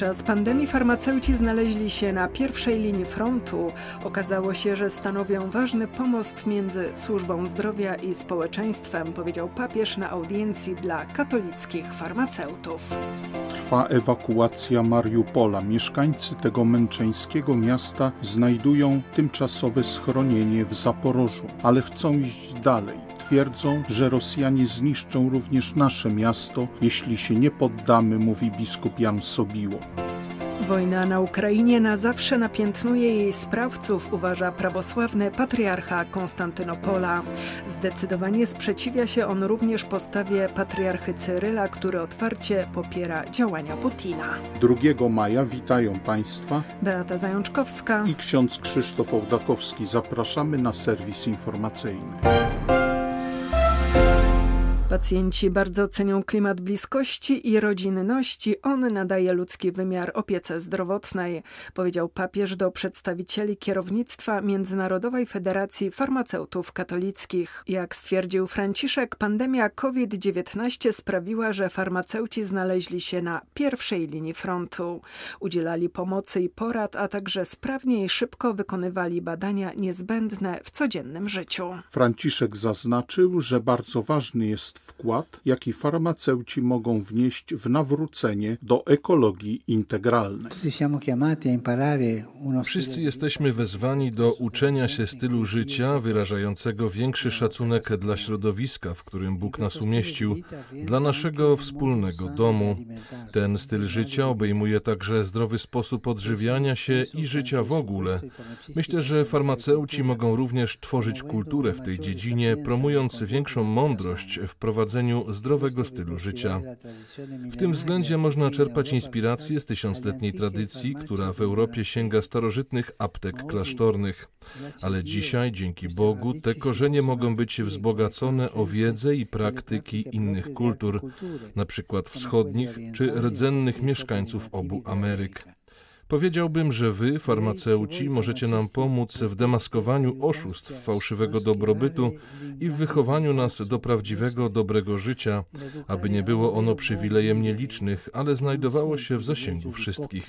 Podczas pandemii farmaceuci znaleźli się na pierwszej linii frontu. Okazało się, że stanowią ważny pomost między służbą zdrowia i społeczeństwem, powiedział papież na audiencji dla katolickich farmaceutów. Trwa ewakuacja Mariupola. Mieszkańcy tego męczeńskiego miasta znajdują tymczasowe schronienie w Zaporożu, ale chcą iść dalej twierdzą, że Rosjanie zniszczą również nasze miasto, jeśli się nie poddamy, mówi biskup Jan Sobiło. Wojna na Ukrainie na zawsze napiętnuje jej sprawców, uważa prawosławny patriarcha Konstantynopola. Zdecydowanie sprzeciwia się on również postawie patriarchy Cyryla, który otwarcie popiera działania Putina. 2 maja witają Państwa Beata Zajączkowska i ksiądz Krzysztof Ołdakowski. Zapraszamy na serwis informacyjny. Pacjenci bardzo cenią klimat bliskości i rodzinności. On nadaje ludzki wymiar opiece zdrowotnej, powiedział papież do przedstawicieli kierownictwa Międzynarodowej Federacji Farmaceutów Katolickich. Jak stwierdził Franciszek, pandemia COVID-19 sprawiła, że farmaceuci znaleźli się na pierwszej linii frontu. Udzielali pomocy i porad, a także sprawnie i szybko wykonywali badania niezbędne w codziennym życiu. Franciszek zaznaczył, że bardzo ważny jest wkład, jaki farmaceuci mogą wnieść w nawrócenie do ekologii integralnej. Wszyscy jesteśmy wezwani do uczenia się stylu życia wyrażającego większy szacunek dla środowiska, w którym Bóg nas umieścił, dla naszego wspólnego domu. Ten styl życia obejmuje także zdrowy sposób odżywiania się i życia w ogóle. Myślę, że farmaceuci mogą również tworzyć kulturę w tej dziedzinie, promując większą mądrość w prowadzeniu zdrowego stylu życia. W tym względzie można czerpać inspirację z tysiącletniej tradycji, która w Europie sięga starożytnych aptek klasztornych. Ale dzisiaj, dzięki Bogu, te korzenie mogą być wzbogacone o wiedzę i praktyki innych kultur, na przykład wschodnich czy rdzennych mieszkańców obu Ameryk. Powiedziałbym, że wy, farmaceuci, możecie nam pomóc w demaskowaniu oszustw fałszywego dobrobytu i w wychowaniu nas do prawdziwego, dobrego życia, aby nie było ono przywilejem nielicznych, ale znajdowało się w zasięgu wszystkich.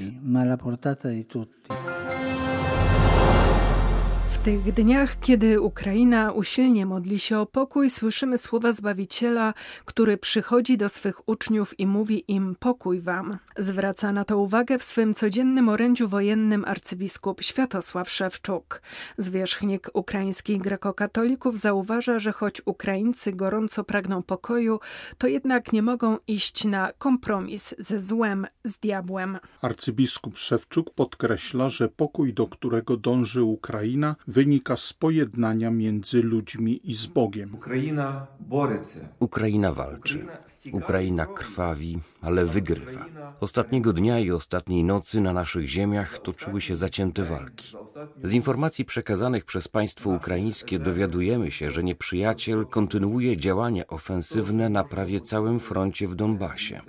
W tych dniach, kiedy Ukraina usilnie modli się o pokój, słyszymy słowa Zbawiciela, który przychodzi do swych uczniów i mówi im pokój wam. Zwraca na to uwagę w swym codziennym orędziu wojennym arcybiskup Światosław Szewczuk. Zwierzchnik ukraińskich grekokatolików zauważa, że choć Ukraińcy gorąco pragną pokoju, to jednak nie mogą iść na kompromis ze złem, z diabłem. Arcybiskup Szewczuk podkreśla, że pokój, do którego dąży Ukraina, wynika z pojednania między ludźmi i z Bogiem. Ukraina walczy. Ukraina krwawi, ale wygrywa. Ostatniego dnia i ostatniej nocy na naszych ziemiach toczyły się zacięte walki. Z informacji przekazanych przez państwo ukraińskie dowiadujemy się, że nieprzyjaciel kontynuuje działania ofensywne na prawie całym froncie w Donbasie,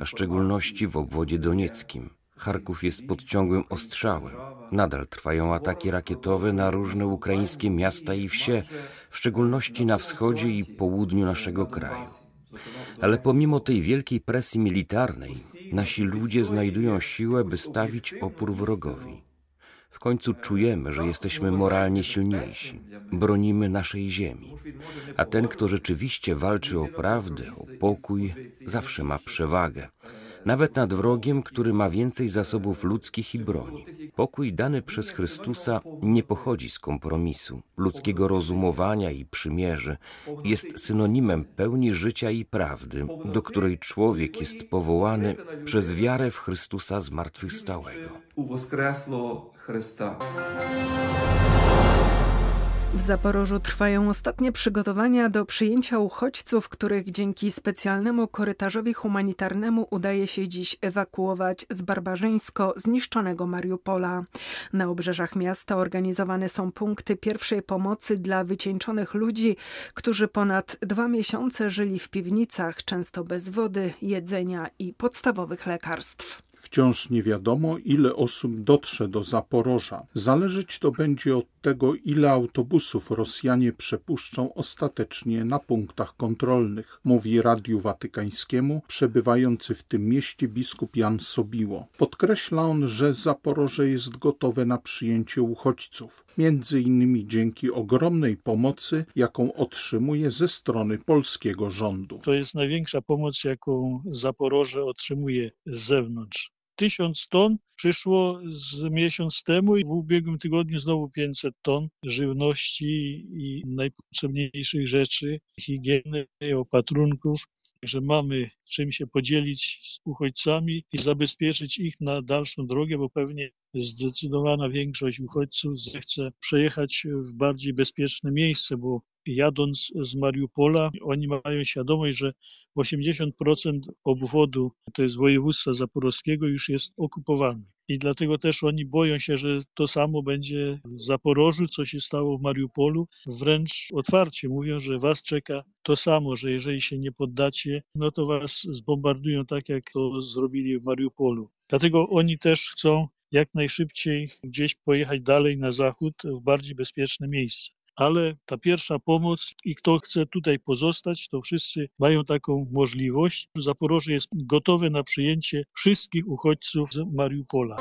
a w szczególności w obwodzie donieckim. Charków jest pod ciągłym ostrzałem. Nadal trwają ataki rakietowe na różne ukraińskie miasta i wsie, w szczególności na wschodzie i południu naszego kraju. Ale pomimo tej wielkiej presji militarnej, nasi ludzie znajdują siłę, by stawić opór wrogowi. W końcu czujemy, że jesteśmy moralnie silniejsi, bronimy naszej ziemi, a ten, kto rzeczywiście walczy o prawdę, o pokój, zawsze ma przewagę nawet nad wrogiem, który ma więcej zasobów ludzkich i broni. Pokój dany przez Chrystusa nie pochodzi z kompromisu, ludzkiego rozumowania i przymierzy. Jest synonimem pełni życia i prawdy, do której człowiek jest powołany przez wiarę w Chrystusa zmartwychwstałego. Chrysta. W Zaporożu trwają ostatnie przygotowania do przyjęcia uchodźców, których dzięki specjalnemu korytarzowi humanitarnemu udaje się dziś ewakuować z barbarzyńsko zniszczonego Mariupola. Na obrzeżach miasta organizowane są punkty pierwszej pomocy dla wycieńczonych ludzi, którzy ponad dwa miesiące żyli w piwnicach, często bez wody, jedzenia i podstawowych lekarstw. Wciąż nie wiadomo, ile osób dotrze do Zaporoża. Zależeć to będzie od tego, ile autobusów Rosjanie przepuszczą ostatecznie na punktach kontrolnych, mówi Radiu Watykańskiemu przebywający w tym mieście biskup Jan Sobiło. Podkreśla on, że Zaporoże jest gotowe na przyjęcie uchodźców, między innymi dzięki ogromnej pomocy, jaką otrzymuje ze strony polskiego rządu. To jest największa pomoc, jaką Zaporoże otrzymuje z zewnątrz. Tysiąc ton przyszło z miesiąc temu i w ubiegłym tygodniu znowu 500 ton żywności i najpotrzebniejszych rzeczy, higieny, opatrunków. Także mamy czym się podzielić z uchodźcami i zabezpieczyć ich na dalszą drogę, bo pewnie zdecydowana większość uchodźców zechce przejechać w bardziej bezpieczne miejsce, bo jadąc z Mariupola, oni mają świadomość, że 80% obwodu, to jest województwa zaporowskiego, już jest okupowane. I dlatego też oni boją się, że to samo będzie w Zaporożu, co się stało w Mariupolu. Wręcz otwarcie mówią, że was czeka to samo, że jeżeli się nie poddacie, no to was zbombardują tak, jak to zrobili w Mariupolu. Dlatego oni też chcą jak najszybciej gdzieś pojechać dalej na zachód, w bardziej bezpieczne miejsce ale ta pierwsza pomoc i kto chce tutaj pozostać, to wszyscy mają taką możliwość. Zaporoże jest gotowe na przyjęcie wszystkich uchodźców z Mariupola.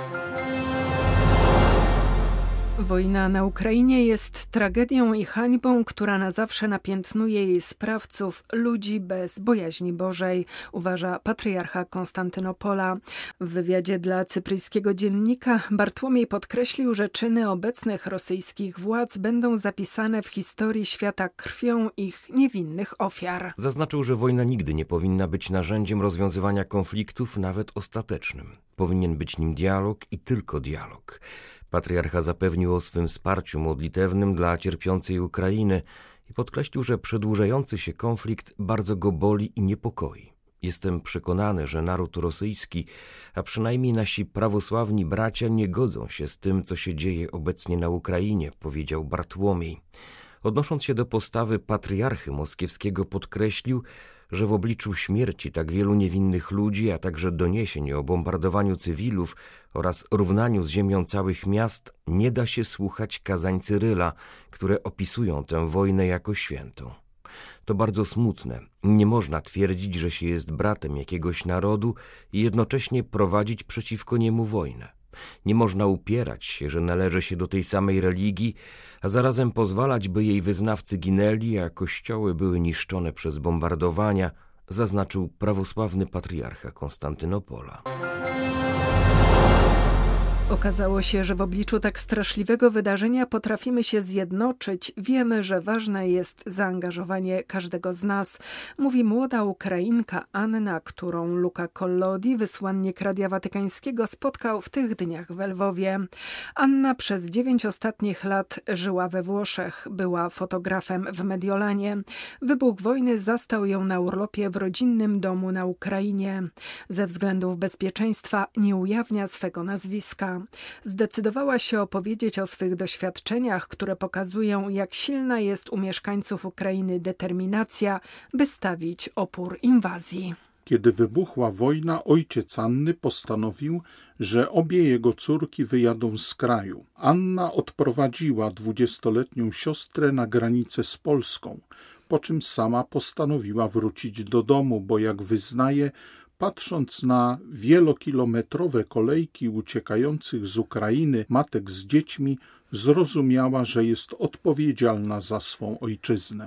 Wojna na Ukrainie jest tragedią i hańbą, która na zawsze napiętnuje jej sprawców, ludzi bez bojaźni Bożej, uważa patriarcha Konstantynopola. W wywiadzie dla cypryjskiego dziennika Bartłomiej podkreślił, że czyny obecnych rosyjskich władz będą zapisane w historii świata krwią ich niewinnych ofiar. Zaznaczył, że wojna nigdy nie powinna być narzędziem rozwiązywania konfliktów, nawet ostatecznym. Powinien być nim dialog i tylko dialog. Patriarcha zapewnił o swym wsparciu modlitewnym dla cierpiącej Ukrainy i podkreślił, że przedłużający się konflikt bardzo go boli i niepokoi. Jestem przekonany, że naród rosyjski, a przynajmniej nasi prawosławni bracia nie godzą się z tym, co się dzieje obecnie na Ukrainie, powiedział Bartłomiej. Odnosząc się do postawy patriarchy moskiewskiego, podkreślił, że w obliczu śmierci tak wielu niewinnych ludzi, a także doniesień o bombardowaniu cywilów oraz równaniu z ziemią całych miast, nie da się słuchać kazań Cyryla, które opisują tę wojnę jako świętą. To bardzo smutne. Nie można twierdzić, że się jest bratem jakiegoś narodu i jednocześnie prowadzić przeciwko niemu wojnę. Nie można upierać się, że należy się do tej samej religii, a zarazem pozwalać, by jej wyznawcy ginęli, a kościoły były niszczone przez bombardowania, zaznaczył prawosławny patriarcha Konstantynopola. Okazało się, że w obliczu tak straszliwego wydarzenia potrafimy się zjednoczyć. Wiemy, że ważne jest zaangażowanie każdego z nas, mówi młoda Ukrainka Anna, którą Luka Collodi, wysłannik Radia Watykańskiego, spotkał w tych dniach w Lwowie. Anna przez dziewięć ostatnich lat żyła we Włoszech, była fotografem w Mediolanie. Wybuch wojny zastał ją na urlopie w rodzinnym domu na Ukrainie. Ze względów bezpieczeństwa nie ujawnia swego nazwiska. Zdecydowała się opowiedzieć o swych doświadczeniach, które pokazują, jak silna jest u mieszkańców Ukrainy determinacja, by stawić opór inwazji. Kiedy wybuchła wojna, ojciec Anny postanowił, że obie jego córki wyjadą z kraju. Anna odprowadziła dwudziestoletnią siostrę na granicę z Polską, po czym sama postanowiła wrócić do domu, bo jak wyznaje, Patrząc na wielokilometrowe kolejki uciekających z Ukrainy matek z dziećmi, zrozumiała, że jest odpowiedzialna za swą ojczyznę.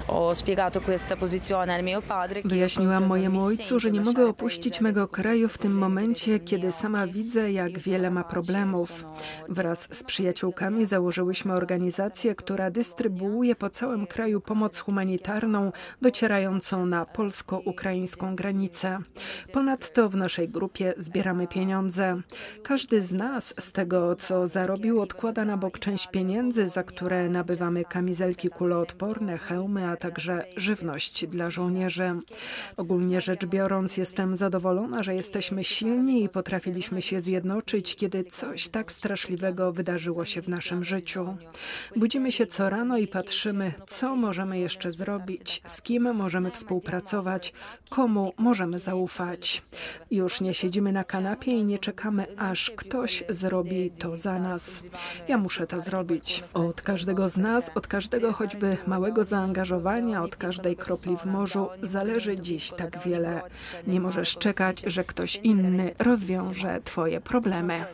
Wyjaśniłam mojemu ojcu, że nie mogę opuścić mego kraju w tym momencie, kiedy sama widzę, jak wiele ma problemów. Wraz z przyjaciółkami założyłyśmy organizację, która dystrybuuje po całym kraju pomoc humanitarną docierającą na polsko-ukraińską granicę. Ponadto w naszej grupie zbieramy pieniądze. Każdy z nas z tego, co zarobił, odkłada na bok część pieniędzy, za które nabywamy kamizelki kuloodporne, hełmy, a także żywność dla żołnierzy. Ogólnie rzecz biorąc, jestem zadowolona, że jesteśmy silni i potrafiliśmy się zjednoczyć, kiedy coś tak straszliwego wydarzyło się w naszym życiu. Budzimy się co rano i patrzymy, co możemy jeszcze zrobić, z kim możemy współpracować, komu możemy zaufać. Już nie siedzimy na kanapie i nie czekamy, aż ktoś zrobi to za nas. Ja muszę to zrobić. Od każdego z nas, od każdego choćby małego zaangażowania, od każdej kropli w morzu zależy dziś tak wiele. Nie możesz czekać, że ktoś inny rozwiąże Twoje problemy.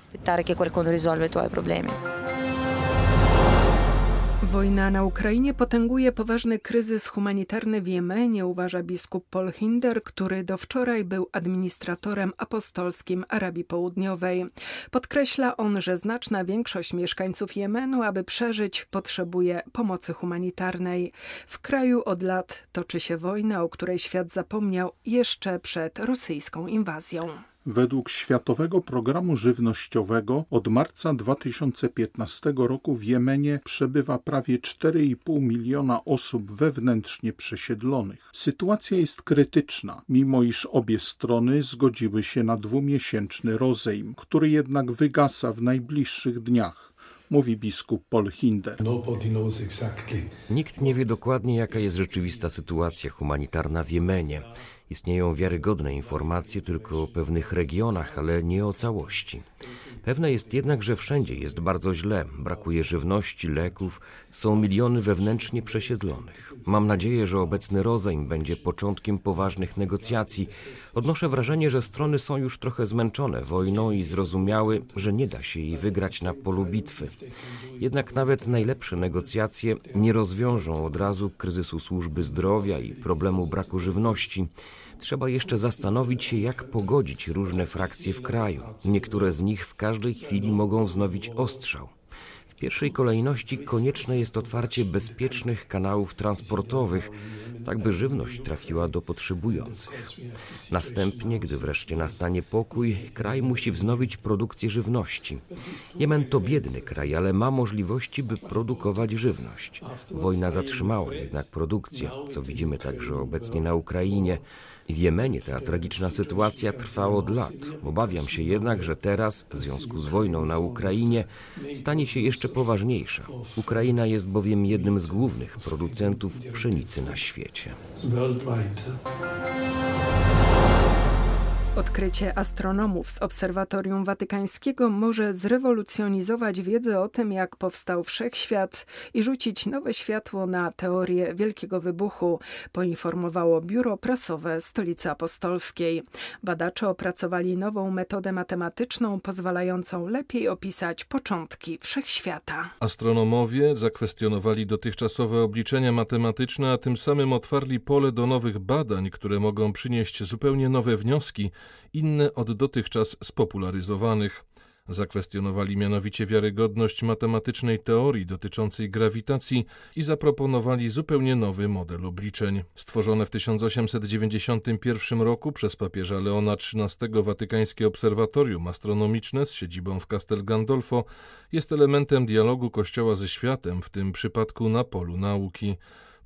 Wojna na Ukrainie potęguje poważny kryzys humanitarny w Jemenie, uważa biskup Paul Hinder, który do wczoraj był administratorem apostolskim Arabii Południowej. Podkreśla on, że znaczna większość mieszkańców Jemenu, aby przeżyć, potrzebuje pomocy humanitarnej. W kraju od lat toczy się wojna, o której świat zapomniał jeszcze przed rosyjską inwazją. Według Światowego Programu Żywnościowego od marca 2015 roku w Jemenie przebywa prawie 4,5 miliona osób wewnętrznie przesiedlonych. Sytuacja jest krytyczna, mimo iż obie strony zgodziły się na dwumiesięczny rozejm, który jednak wygasa w najbliższych dniach mówi biskup Paul Hinder. Nikt nie wie dokładnie, jaka jest rzeczywista sytuacja humanitarna w Jemenie. Istnieją wiarygodne informacje tylko o pewnych regionach, ale nie o całości. Pewne jest jednak, że wszędzie jest bardzo źle, brakuje żywności, leków, są miliony wewnętrznie przesiedlonych. Mam nadzieję, że obecny rozejm będzie początkiem poważnych negocjacji. Odnoszę wrażenie, że strony są już trochę zmęczone wojną i zrozumiały, że nie da się jej wygrać na polu bitwy. Jednak nawet najlepsze negocjacje nie rozwiążą od razu kryzysu służby zdrowia i problemu braku żywności. Trzeba jeszcze zastanowić się, jak pogodzić różne frakcje w kraju. Niektóre z nich w każdej chwili mogą wznowić ostrzał. W pierwszej kolejności konieczne jest otwarcie bezpiecznych kanałów transportowych, tak by żywność trafiła do potrzebujących. Następnie, gdy wreszcie nastanie pokój, kraj musi wznowić produkcję żywności. Jemen to biedny kraj, ale ma możliwości, by produkować żywność. Wojna zatrzymała jednak produkcję, co widzimy także obecnie na Ukrainie. W Jemenie ta tragiczna sytuacja trwa od lat. Obawiam się jednak, że teraz, w związku z wojną na Ukrainie, stanie się jeszcze poważniejsza. Ukraina jest bowiem jednym z głównych producentów pszenicy na świecie. Odkrycie astronomów z Obserwatorium Watykańskiego może zrewolucjonizować wiedzę o tym, jak powstał wszechświat i rzucić nowe światło na teorię Wielkiego Wybuchu, poinformowało Biuro Prasowe Stolicy Apostolskiej. Badacze opracowali nową metodę matematyczną pozwalającą lepiej opisać początki wszechświata. Astronomowie zakwestionowali dotychczasowe obliczenia matematyczne, a tym samym otwarli pole do nowych badań, które mogą przynieść zupełnie nowe wnioski inne od dotychczas spopularyzowanych. Zakwestionowali mianowicie wiarygodność matematycznej teorii dotyczącej grawitacji i zaproponowali zupełnie nowy model obliczeń. Stworzone w 1891 roku przez papieża Leona XIII Watykańskie Obserwatorium Astronomiczne z siedzibą w Castel Gandolfo jest elementem dialogu Kościoła ze światem, w tym przypadku na polu nauki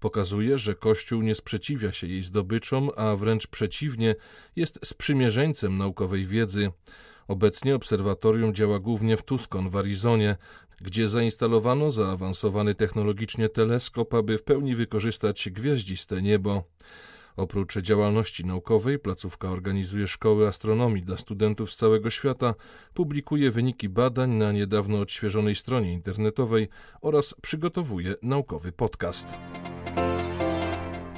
pokazuje, że Kościół nie sprzeciwia się jej zdobyczom, a wręcz przeciwnie, jest sprzymierzeńcem naukowej wiedzy. Obecnie obserwatorium działa głównie w Tucson w Arizonie, gdzie zainstalowano zaawansowany technologicznie teleskop, aby w pełni wykorzystać gwiaździste niebo. Oprócz działalności naukowej, placówka organizuje szkoły astronomii dla studentów z całego świata, publikuje wyniki badań na niedawno odświeżonej stronie internetowej oraz przygotowuje naukowy podcast.